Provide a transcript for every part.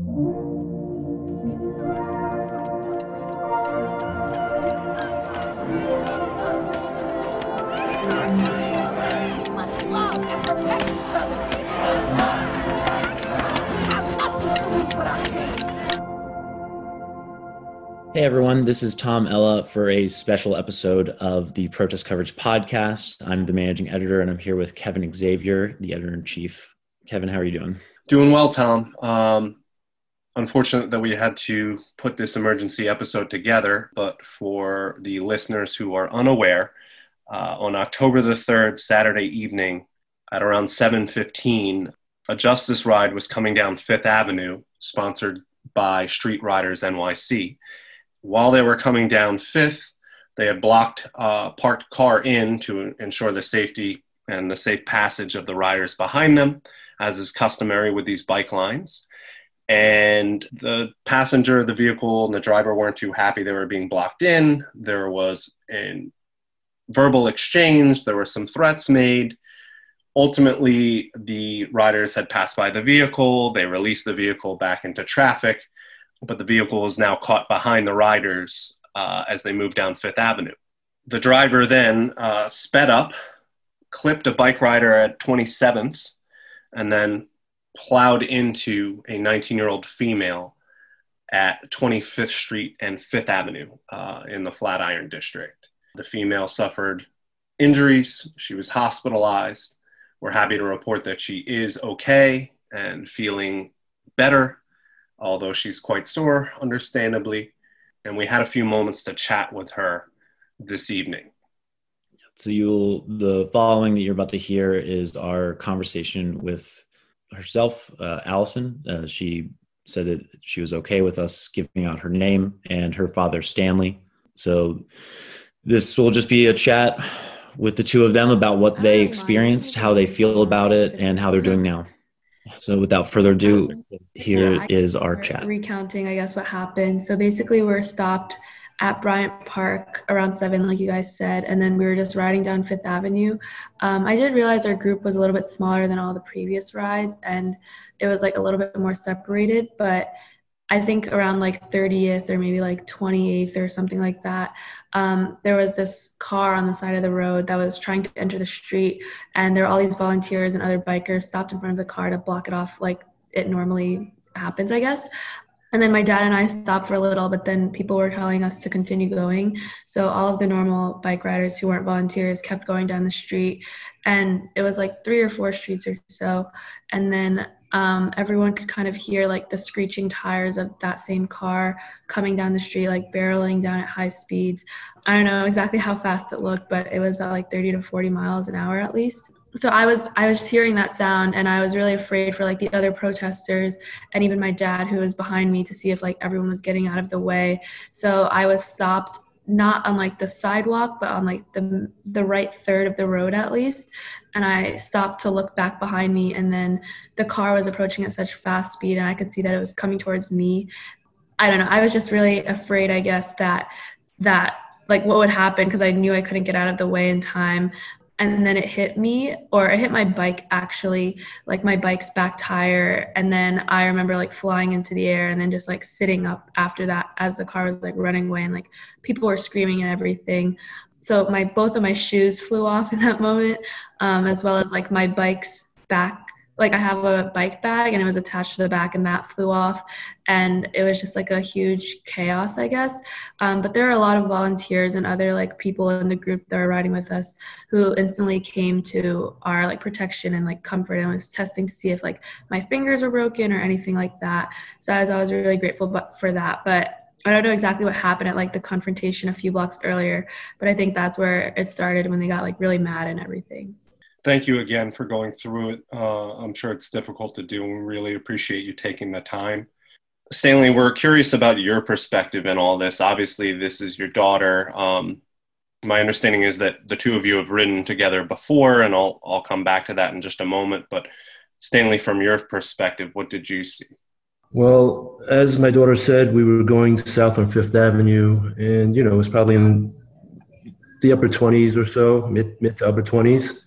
Hey everyone, this is Tom Ella for a special episode of the Protest Coverage Podcast. I'm the managing editor and I'm here with Kevin Xavier, the editor in chief. Kevin, how are you doing? Doing well, Tom. Um, unfortunate that we had to put this emergency episode together, but for the listeners who are unaware, uh, on October the 3rd, Saturday evening at around 7:15, a justice ride was coming down Fifth Avenue, sponsored by Street Riders NYC. While they were coming down Fifth, they had blocked a parked car in to ensure the safety and the safe passage of the riders behind them, as is customary with these bike lines. And the passenger of the vehicle and the driver weren't too happy they were being blocked in. There was an verbal exchange, there were some threats made. Ultimately, the riders had passed by the vehicle, they released the vehicle back into traffic, but the vehicle is now caught behind the riders uh, as they move down Fifth Avenue. The driver then uh, sped up, clipped a bike rider at 27th, and then plowed into a 19 year old female at 25th Street and Fifth Avenue uh, in the Flatiron District. The female suffered injuries. She was hospitalized. We're happy to report that she is okay and feeling better, although she's quite sore, understandably. And we had a few moments to chat with her this evening. So you'll the following that you're about to hear is our conversation with herself, uh, Allison. Uh, she said that she was okay with us giving out her name and her father Stanley. So this will just be a chat with the two of them about what they experienced, how they feel about it, and how they're doing now. So without further ado, here Yeah, is our chat. Recounting, I guess, what happened. So basically, we're stopped at Bryant Park around seven, like you guys said, and then we were just riding down Fifth Avenue. Um, I did realize our group was a little bit smaller than all the previous rides, and it was like a little bit more separated. But I think around like 30th or maybe like 28th or something like that, um, there was this car on the side of the road that was trying to enter the street, and there were all these volunteers and other bikers stopped in front of the car to block it off, like it normally happens, I guess. And then my dad and I stopped for a little, but then people were telling us to continue going. So all of the normal bike riders who weren't volunteers kept going down the street. And it was like three or four streets or so. And then um, everyone could kind of hear like the screeching tires of that same car coming down the street, like barreling down at high speeds. I don't know exactly how fast it looked, but it was about like 30 to 40 miles an hour at least so i was i was hearing that sound and i was really afraid for like the other protesters and even my dad who was behind me to see if like everyone was getting out of the way. So i was stopped not on like the sidewalk but on like the the right third of the road at least. And i stopped to look back behind me and then the car was approaching at such fast speed and i could see that it was coming towards me. I don't know. I was just really afraid i guess that that like what would happen because i knew i couldn't get out of the way in time and then it hit me or it hit my bike actually like my bike's back tire and then i remember like flying into the air and then just like sitting up after that as the car was like running away and like people were screaming and everything. So my both of my shoes flew off in that moment um, as well as like my bike's back like i have a bike bag and it was attached to the back and that flew off. And it was just like a huge chaos i guess. Um, but there are a lot of volunteers and other like people in the group that are riding with us who instantly came to our like protection and like comfort and was testing to see if like my fingers were broken or anything like that. So i was always really grateful for that. But I don't know exactly what happened at like the confrontation a few blocks earlier, but I think that's where it started when they got like really mad and everything. Thank you again for going through it. Uh, I'm sure it's difficult to do, and we really appreciate you taking the time. Stanley, we're curious about your perspective in all this. Obviously, this is your daughter. Um, my understanding is that the two of you have ridden together before, and I'll I'll come back to that in just a moment. But Stanley, from your perspective, what did you see? Well, as my daughter said, we were going south on Fifth Avenue, and you know it was probably in the upper twenties or so, mid mid to upper twenties.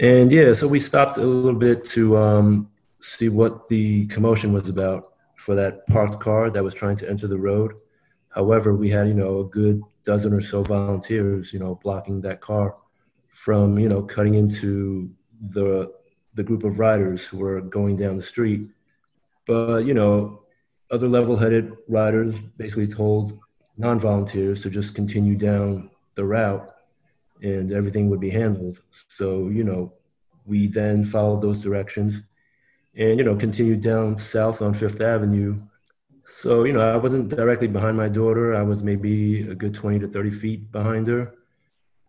And yeah, so we stopped a little bit to um, see what the commotion was about. for that parked car that was trying to enter the road. However, we had, you know, a good dozen or so volunteers, you know, blocking that car from, you know, cutting into the the group of riders who were going down the street. But, you know, other level-headed riders basically told non-volunteers to just continue down the route and everything would be handled. So, you know, we then followed those directions and, you know, continued down south on Fifth Avenue so, you know, I wasn't directly behind my daughter. I was maybe a good 20 to 30 feet behind her.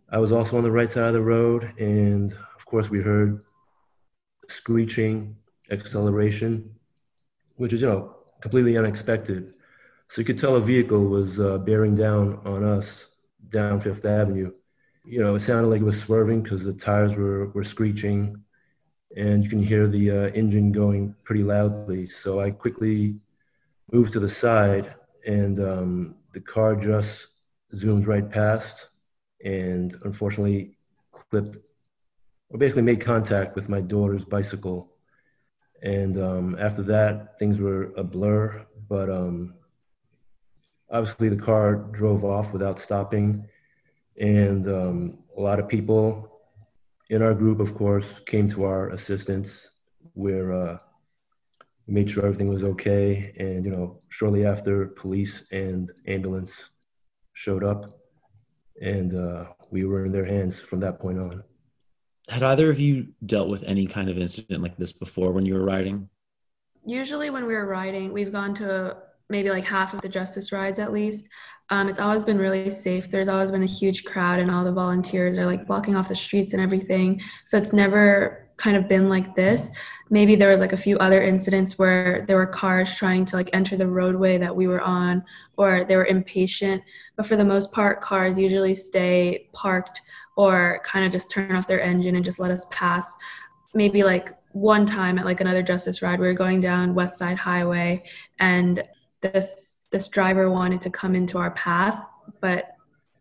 I was also on the right side of the road. And of course, we heard screeching, acceleration, which is, you know, completely unexpected. So you could tell a vehicle was uh, bearing down on us down Fifth Avenue. You know, it sounded like it was swerving because the tires were, were screeching and you can hear the uh, engine going pretty loudly. So I quickly moved to the side, and um, the car just zoomed right past, and unfortunately clipped, or basically made contact with my daughter's bicycle. And um, after that, things were a blur, but um, obviously the car drove off without stopping, and um, a lot of people in our group, of course, came to our assistance. Where uh, made sure everything was okay. And, you know, shortly after, police and ambulance showed up, and uh, we were in their hands from that point on. Had either of you dealt with any kind of incident like this before when you were riding? Usually, when we were riding, we've gone to maybe like half of the justice rides at least. Um, it's always been really safe. There's always been a huge crowd, and all the volunteers are like blocking off the streets and everything. So it's never kind of been like this maybe there was like a few other incidents where there were cars trying to like enter the roadway that we were on or they were impatient but for the most part cars usually stay parked or kind of just turn off their engine and just let us pass maybe like one time at like another justice ride we were going down west side highway and this this driver wanted to come into our path but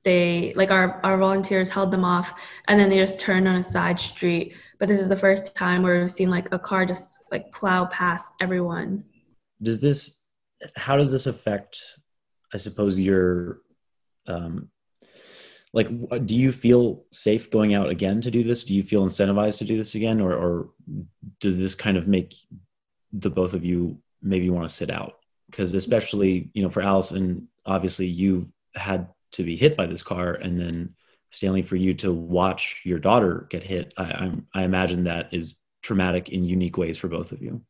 they like our our volunteers held them off and then they just turned on a side street. But this is the first time where we've seen like a car just like plow past everyone. Does this how does this affect i suppose your um like do you feel safe going out again to do this? Do you feel incentivized to do this again or or does this kind of make the both of you maybe want to sit out because especially you know for allison obviously you've had to be hit by this car and then Stanley, for you to watch your daughter get hit, I, I'm, I imagine that is traumatic in unique ways for both of you.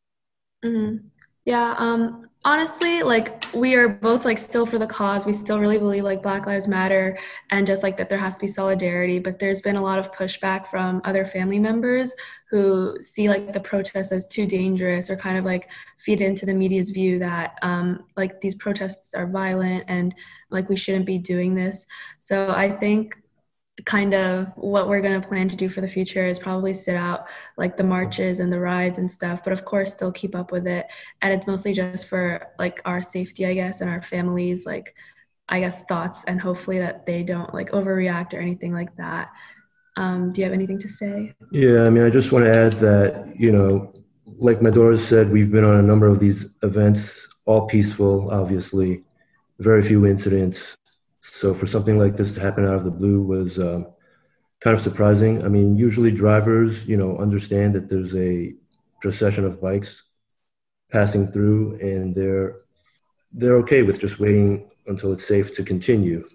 Mm-hmm. Yeah. Um, honestly, like we are both like still for the cause. We still really believe like Black Lives Matter and just like that there has to be solidarity. But there's been a lot of pushback from other family members who see like the protests as too dangerous or kind of like feed into the media's view that um, like these protests are violent and like we shouldn't be doing this. So I think kind of what we're going to plan to do for the future is probably sit out like the marches and the rides and stuff but of course still keep up with it. And it's mostly just for like our safety i guess and our families like i guess thoughts and hopefully that they don't like overreact or anything like that. Um, do you have anything to say? Yeah i mean i just want to add that you know like daughter said we've been on a number of these events all peaceful obviously. Very few incidents so for something like this to happen out of the blue was um, kind of surprising. I mean, usually drivers, you know, understand that there's a procession of bikes passing through, and they're they're okay with just waiting until it's safe to continue.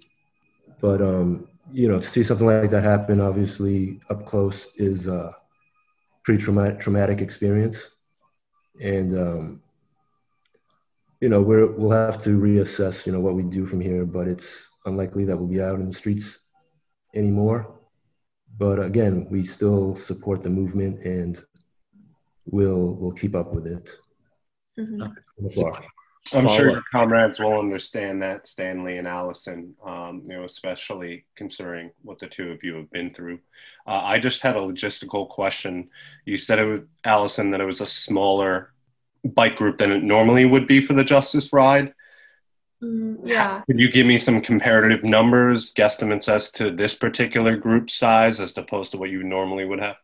But um, you know, to see something like that happen, obviously up close, is a pretty traumatic traumatic experience, and um, you know, we're, we'll have to reassess, you know, what we do from here. But it's unlikely that we'll be out in the streets anymore. But again, we still support the movement and we'll we'll keep up with it. mm-hmm. I'm sure your comrades will understand that, Stanley and Allison, um, you know, especially considering what the two of you have been through. Uh, I just had a logistical question. You said it was, Allison, that it was a smaller bike group than it normally would be for the Justice Ride. Mm, yeah. Could you give me some comparative numbers, guesstimates as to this particular group size as opposed to what you normally would have?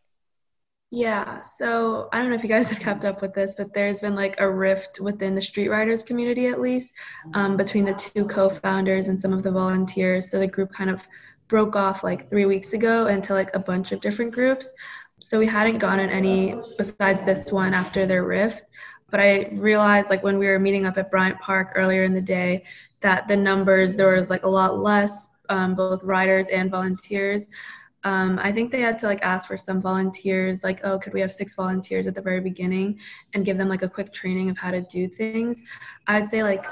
Yeah, so I don't know if you guys have kept up with this, but there's been like a rift within the street riders community, at least, um, between the two co founders and some of the volunteers. So the group kind of broke off like three weeks ago into like a bunch of different groups. So we hadn't gotten any besides this one after their rift. But I realized like when we were meeting up at Bryant Park earlier in the day that the numbers, there was like a lot less, um, both riders and volunteers um, I think they had to like ask for some volunteers, like, oh, could we have six volunteers at the very beginning and give them like a quick training of how to do things? I'd say like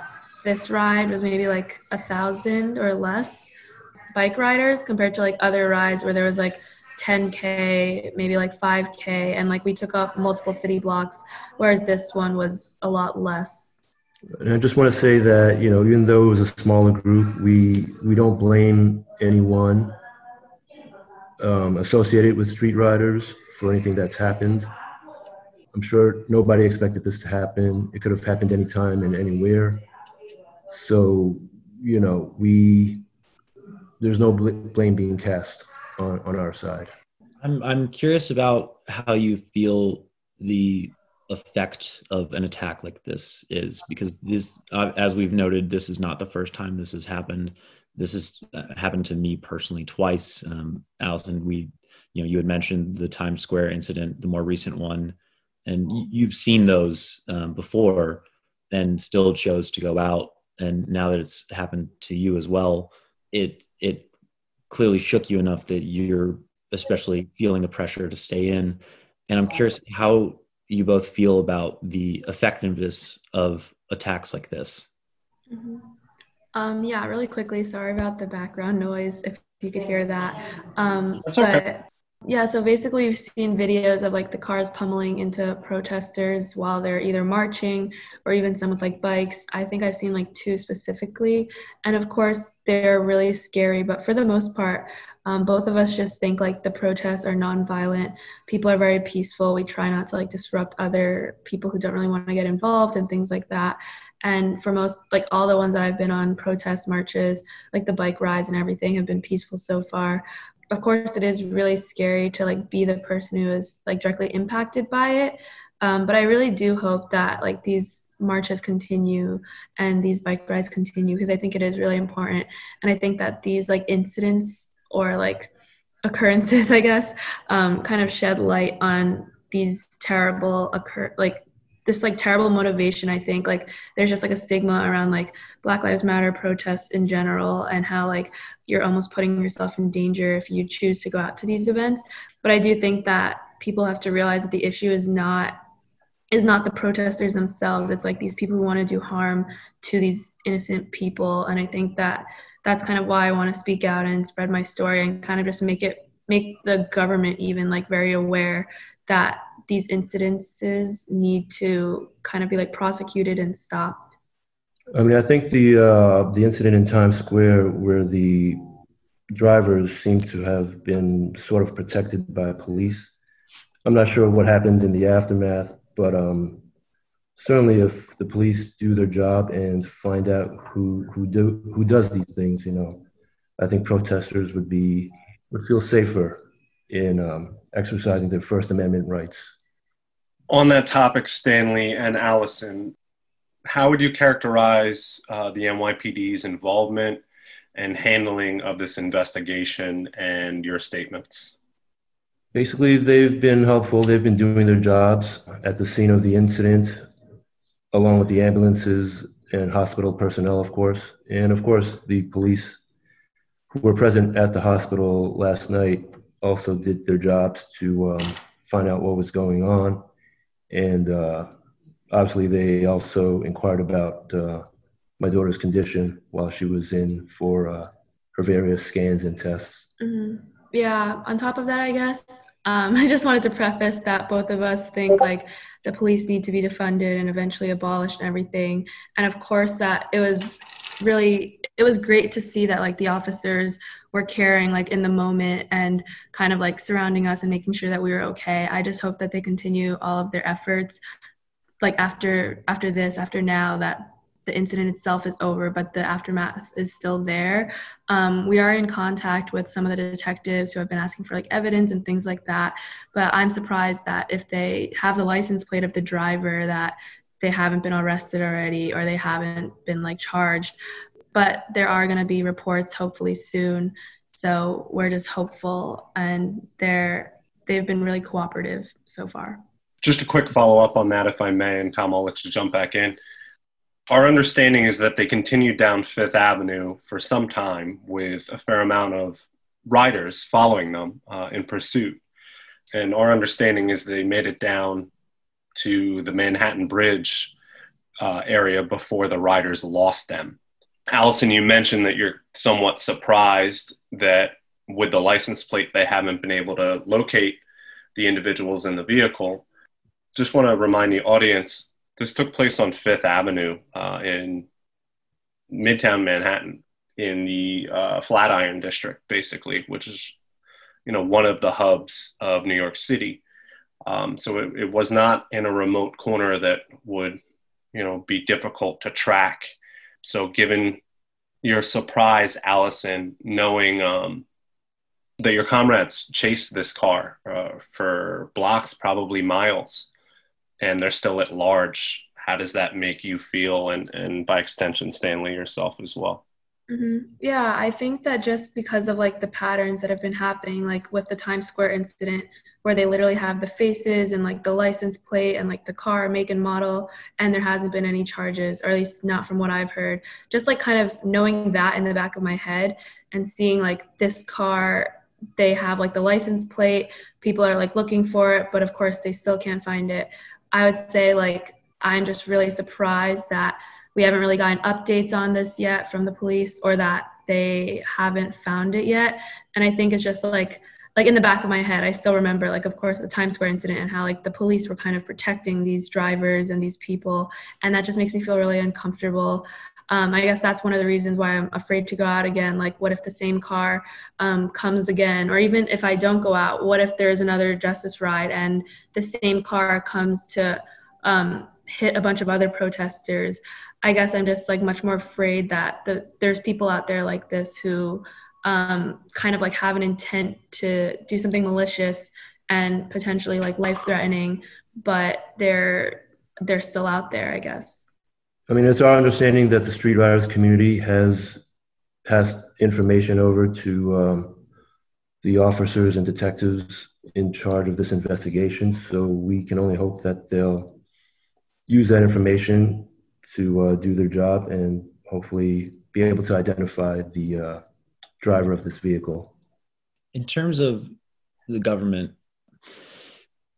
this ride was maybe like a thousand or less bike riders compared to like other rides where there was like 10k maybe like 5k and like we took up multiple city blocks whereas this one was a lot less and i just want to say that you know even though it was a smaller group we we don't blame anyone um, associated with street riders for anything that's happened. I'm sure nobody expected this to happen. It could have happened anytime and anywhere. So, you know, we there's no bl- blame being cast on, on our side. I'm I'm curious about how you feel the effect of an attack like this is because this uh, as we've noted this is not the first time this has happened this has uh, happened to me personally twice. Um, Allison, we, you know, you had mentioned the Times Square incident, the more recent one, and you've seen those um, before, and still chose to go out. And now that it's happened to you as well, it it clearly shook you enough that you're especially feeling the pressure to stay in. And I'm curious how you both feel about the effectiveness of attacks like this. Mm-hmm. Um, yeah, really quickly. Sorry about the background noise. If you could hear that. Um, That's but okay. Yeah, so basically, we've seen videos of like the cars pummeling into protesters while they're either marching or even some with like bikes. I think I've seen like two specifically, and of course, they're really scary. But for the most part, um, both of us just think like the protests are nonviolent. People are very peaceful. We try not to like disrupt other people who don't really want to get involved and things like that. And for most, like all the ones that I've been on, protest marches, like the bike rides and everything have been peaceful so far. Of course, it is really scary to like be the person who is like directly impacted by it. Um, but I really do hope that like these marches continue and these bike rides continue because I think it is really important. And I think that these like incidents or like occurrences, I guess, um, kind of shed light on these terrible occur like this like terrible motivation i think like there's just like a stigma around like black lives matter protests in general and how like you're almost putting yourself in danger if you choose to go out to these events. But i do think that people have to realize that the issue is not is not the protesters themselves. It's like these people who want to do harm to these innocent people. And i think that that's kind of why i want to speak out and spread my story and kind of just make it make the government even like very aware that these incidences need to kind of be like prosecuted and stopped? I mean, I think the uh, the incident in Times Square where the drivers seem to have been sort of protected by police. I'm not sure what happened in the aftermath, but um, certainly if the police do their job and find out who who do who does these things, you know, I think protesters would be would feel safer in um, exercising their First Amendment rights. On that topic, Stanley and Allison, how would you characterize uh, the NYPD's involvement and handling of this investigation and your statements? Basically, they've been helpful. They've been doing their jobs at the scene of the incident, along with the ambulances and hospital personnel, of course. And of course, the police who were present at the hospital last night also did their jobs to um, find out what was going on. And uh, obviously, they also inquired about uh, my daughter's condition while she was in for uh, her various scans and tests. Mm-hmm. Yeah, on top of that, I guess, um, I just wanted to preface that both of us think like the police need to be defunded and eventually abolished and everything. And of course, that it was really it was great to see that like the officers were caring like in the moment and kind of like surrounding us and making sure that we were okay i just hope that they continue all of their efforts like after after this after now that the incident itself is over, but the aftermath is still there. Um, we are in contact with some of the detectives who have been asking for like evidence and things like that. But I'm surprised that if they have the license plate of the driver, that they haven't been arrested already or they haven't been like charged. But there are going to be reports hopefully soon. So we're just hopeful, and they're they've been really cooperative so far. Just a quick follow up on that, if I may, and Tom, I'll let you jump back in. Our understanding is that they continued down Fifth Avenue for some time with a fair amount of riders following them uh, in pursuit. And our understanding is they made it down to the Manhattan Bridge uh, area before the riders lost them. Allison, you mentioned that you're somewhat surprised that with the license plate, they haven't been able to locate the individuals in the vehicle. Just want to remind the audience this took place on Fifth Avenue uh, in Midtown Manhattan in the uh, Flatiron District, basically, which is you know one of the hubs of New York City. Um, so it, it, was not in a remote corner that would you know be difficult to track. So given your surprise, Allison, knowing um, that your comrades chased this car uh, for blocks, probably miles, and they're still at large how does that make you feel and and by extension stanley yourself as well mm-hmm. yeah i think that just because of like the patterns that have been happening like with the times square incident where they literally have the faces and like the license plate and like the car make and model and there hasn't been any charges or at least not from what i've heard just like kind of knowing that in the back of my head and seeing like this car they have like the license plate people are like looking for it but of course they still can't find it I would say like I'm just really surprised that we haven't really gotten updates on this yet from the police or that they haven't found it yet. And I think it's just like like in the back of my head, I still remember like of course the Times Square incident and how like the police were kind of protecting these drivers and these people and that just makes me feel really uncomfortable. Um, I guess that's one of the reasons why I'm afraid to go out again. Like, what if the same car um, comes again? Or even if I don't go out, what if there's another justice ride and the same car comes to um, hit a bunch of other protesters? I guess I'm just like much more afraid that the, there's people out there like this who um, kind of like have an intent to do something malicious and potentially like life threatening, but they're they're still out there, I guess. I mean, it's our understanding that the Street Riders community has passed information over to um, the officers and detectives in charge of this investigation. So we can only hope that they'll use that information to uh, do their job and hopefully be able to identify the uh, driver of this vehicle. In terms of the government,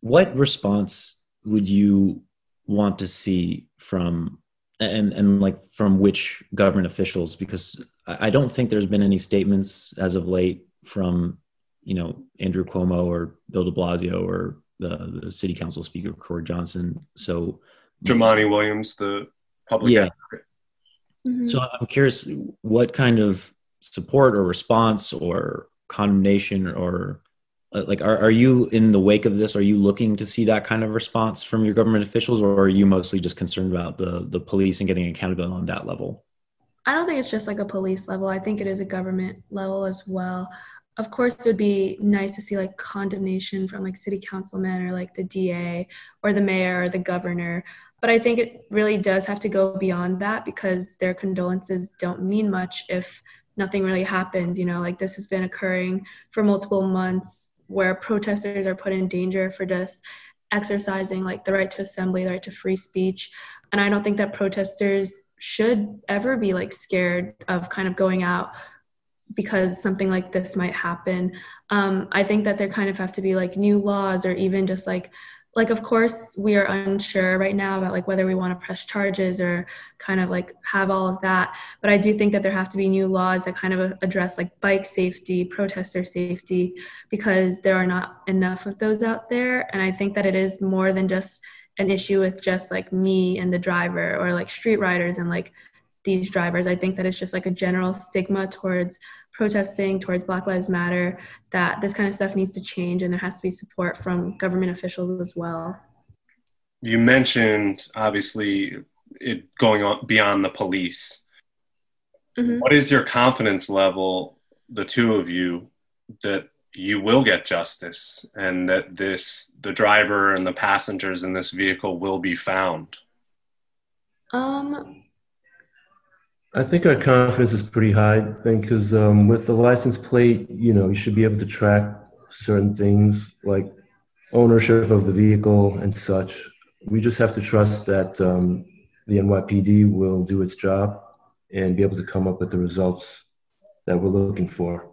what response would you want to see from and and like from which government officials because I don't think there's been any statements as of late from you know Andrew Cuomo or Bill De Blasio or the, the city council speaker Corey Johnson. So Jumaane Williams, the public yeah. Mm-hmm. So I'm curious what kind of support or response or condemnation or uh, like are, are you in the wake of this? Are you looking to see that kind of response from your government officials or are you mostly just concerned about the the police and getting accountability on that level? I don't think it's just like a police level. I think it is a government level as well. Of course it would be nice to see like condemnation from like city councilmen or like the da or the mayor or the governor. But i think it really does have to go beyond that because their condolences don't mean much if nothing really happens you know like this has been occurring for multiple months where protesters are put in danger for just exercising like the right to assembly, the right to free speech. And I don't think that protesters should ever be like scared of kind of going out because something like this might happen. Um, I think that there kind of have to be like new laws or even just like like of course we are unsure right now about like whether we want to press charges or kind of like have all of that. But i do think that there have to be new laws that kind of uh, address like bike safety protester safety because there are not enough of those out there. And i think that it is more than just an issue with just like me and the driver or like street riders and like these drivers. I think that it's just like a general stigma towards protesting towards Black Lives Matter that this kind of stuff needs to change and there has to be support from government officials as well. You mentioned obviously it going on beyond the police. Mhm. What is your confidence level, the two of you, that you will get justice and that this the driver and the passengers in this vehicle will be found? Um, I think our confidence is pretty high because um, with the license plate, you know, you should be able to track certain things like ownership of the vehicle and such. We just have to trust that um, the NYPD will do its job and be able to come up with the results that we're looking for.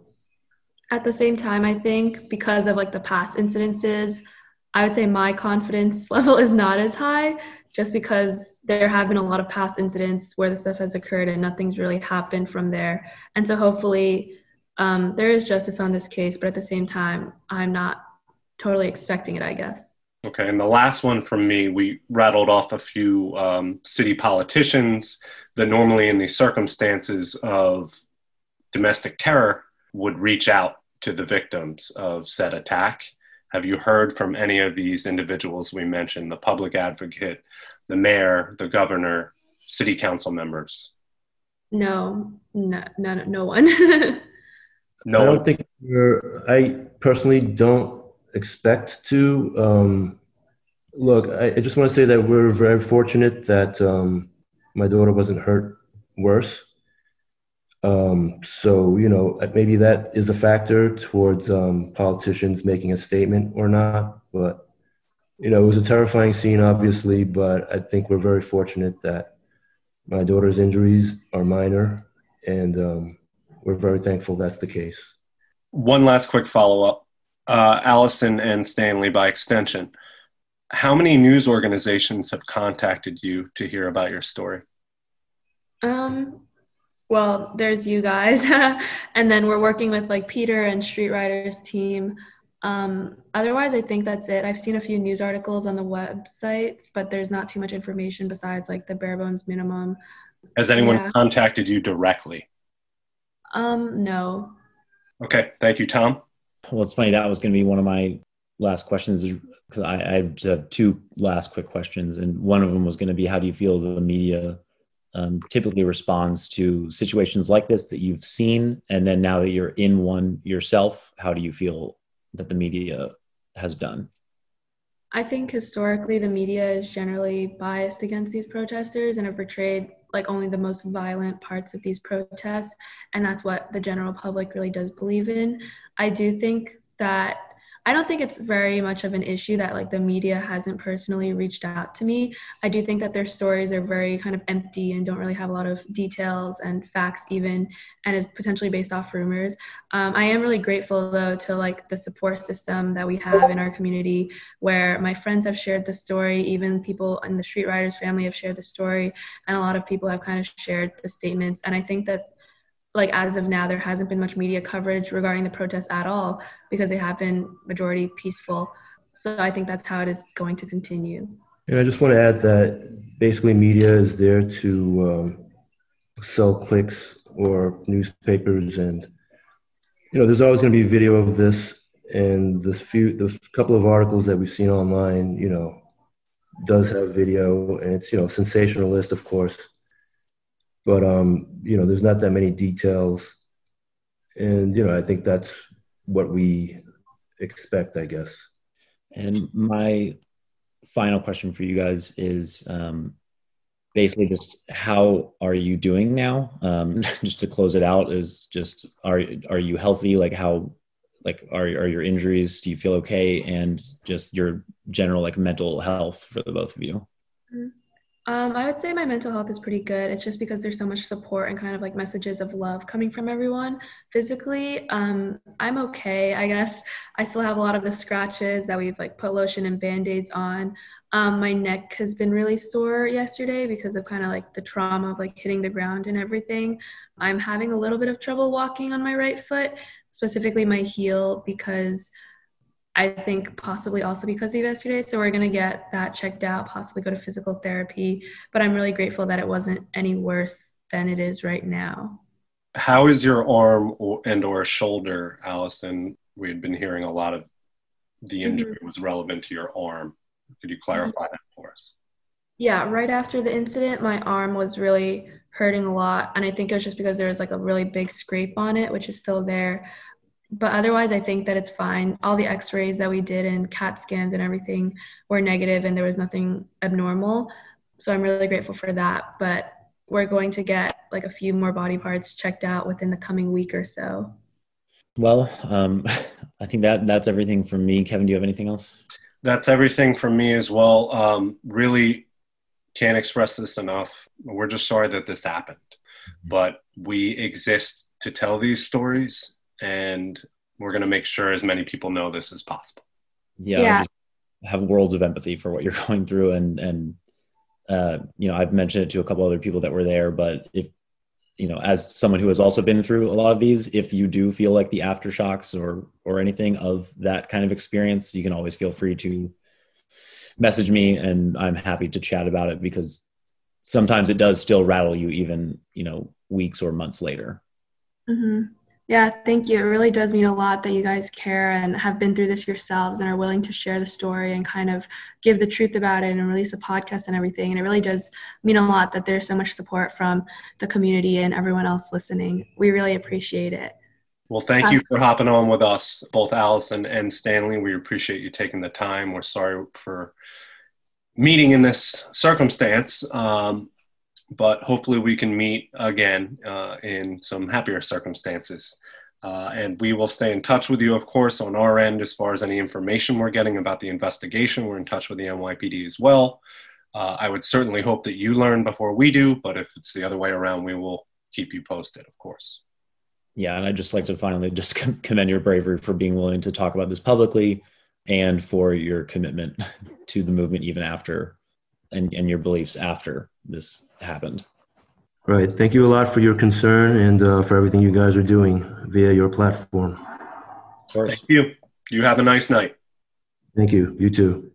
at the same time, I think because of like the past incidences, I would say my confidence level is not as high just because there have been a lot of past incidents where the stuff has occurred and nothing's really happened from there. And so hopefully um, there is justice on this case, but at the same time, I'm not totally expecting it, I guess. Okay, and the last one from me, we rattled off a few um, city politicians that normally, in these circumstances of domestic terror, would reach out to the victims of said attack. Have you heard from any of these individuals we mentioned, the public advocate, the mayor, the governor, city council members? No, no, no, no one. No I don't think we're, I personally don't expect to. Um, look, I, I just want to say that we're very fortunate that um, my daughter wasn't hurt worse. Um, so, you know, maybe that is a factor towards um, politicians making a statement or not. But, you know, it was a terrifying scene, obviously, but I think we're very fortunate that my daughter's injuries are minor and um, we're very thankful that's the case. One last quick follow up. Uh, Allison and Stanley, by extension, how many news organizations have contacted you to hear about your story? Um, well, there's you guys, and then we're working with like Peter and Street Riders team. Um, otherwise, I think that's it. I've seen a few news articles on the websites, but there's not too much information besides like the bare bones minimum. Has anyone Yeah. contacted you directly? Um, no. Okay, thank you, Tom. Well, it's funny. That was going to be one of my last questions because I, I just have two last quick questions, and one of them was going to be, how do you feel the media um, typically responds to situations like this that you've seen, and then now that you're in one yourself, how do you feel that the media has done? I think historically the media is generally biased against these protesters and have portrayed like only the most violent parts of these protests, and that's what the general public really does believe in. I do think that I don't think it's very much of an issue that like the media hasn't personally reached out to me. I do think that their stories are very kind of empty and don't really have a lot of details and facts even, and is potentially based off rumors. Um, I am really grateful though to like the support system that we have in our community where my friends have shared the story, even people in the Street Riders family have shared the story, and a lot of people have kind of shared the statements. And I think that, like, as of now, there hasn't been much media coverage regarding the protests at all because they have been majority peaceful. So I think that's how it is going to continue. And I just want to add that basically media is there to um, sell clicks or newspapers, and you know, there's always going to be video of this. And the few, the couple of articles that we've seen online, you know, does have video, and it's you know sensationalist, of course. But um, you know, there's not that many details, and you know, I think that's what we expect, I guess. And my final question for you guys is um, basically just how are you doing now? Um, just to close it out, is just are are you healthy? Like how like are are your injuries? Do you feel okay? And just your general like mental health for the both of you. Um, I would say my mental health is pretty good. It's just because there's so much support and kind of like messages of love coming from everyone. Physically, um, I'm okay. I guess I still have a lot of the scratches that we've like put lotion and band-aids on. Um, my neck has been really sore yesterday because of kind of like the trauma of like hitting the ground and everything. I'm having a little bit of trouble walking on my right foot, specifically my heel, because I think possibly also because of yesterday. So we're going to get that checked out, possibly go to physical therapy. But I'm really grateful that it wasn't any worse than it is right now. How is your arm and or shoulder, Allison? We had been hearing a lot of the mm-hmm. injury was relevant to your arm. Could you clarify that for us? Yeah, right after the incident, my arm was really hurting a lot. And I think it was just because there was like a really big scrape on it, which is still there. But otherwise, I think that it's fine. All the x rays that we did and CAT scans and everything were negative and there was nothing abnormal. So I'm really grateful for that. But we're going to get like a few more body parts checked out within the coming week or so. Well, um, I think that that's everything from me. Kevin, do you have anything else? That's everything from me as well. Um, really can't express this enough. We're just sorry that this happened, but we exist to tell these stories, and we're going to make sure as many people know this as possible. Yeah, Yeah. Have worlds of empathy for what you're going through, and and uh, you know, I've mentioned it to a couple other people that were there, but if you know, as someone who has also been through a lot of these, if you do feel like the aftershocks or or anything of that kind of experience, you can always feel free to message me, and I'm happy to chat about it because sometimes it does still rattle you, even you know, weeks or months later. hmm Yeah, thank you. It really does mean a lot that you guys care and have been through this yourselves and are willing to share the story and kind of give the truth about it and release a podcast and everything. And it really does mean a lot that there's so much support from the community and everyone else listening. We really appreciate it. Well, thank you for hopping on with us, both Allison and Stanley. We appreciate you taking the time. We're sorry for meeting in this circumstance, um, but hopefully we can meet again uh, in some happier circumstances. Uh, and we will stay in touch with you, of course, on our end as far as any information we're getting about the investigation. We're in touch with the NYPD as well. Uh, I would certainly hope that you learn before we do, but if it's the other way around, we will keep you posted, of course. Yeah, and I'd just like to finally just commend your bravery for being willing to talk about this publicly and for your commitment to the movement even after and, and your beliefs after this happened. Right. Thank you a lot for your concern and uh, for everything you guys are doing via your platform. Thank you. You have a nice night. Thank you. You too.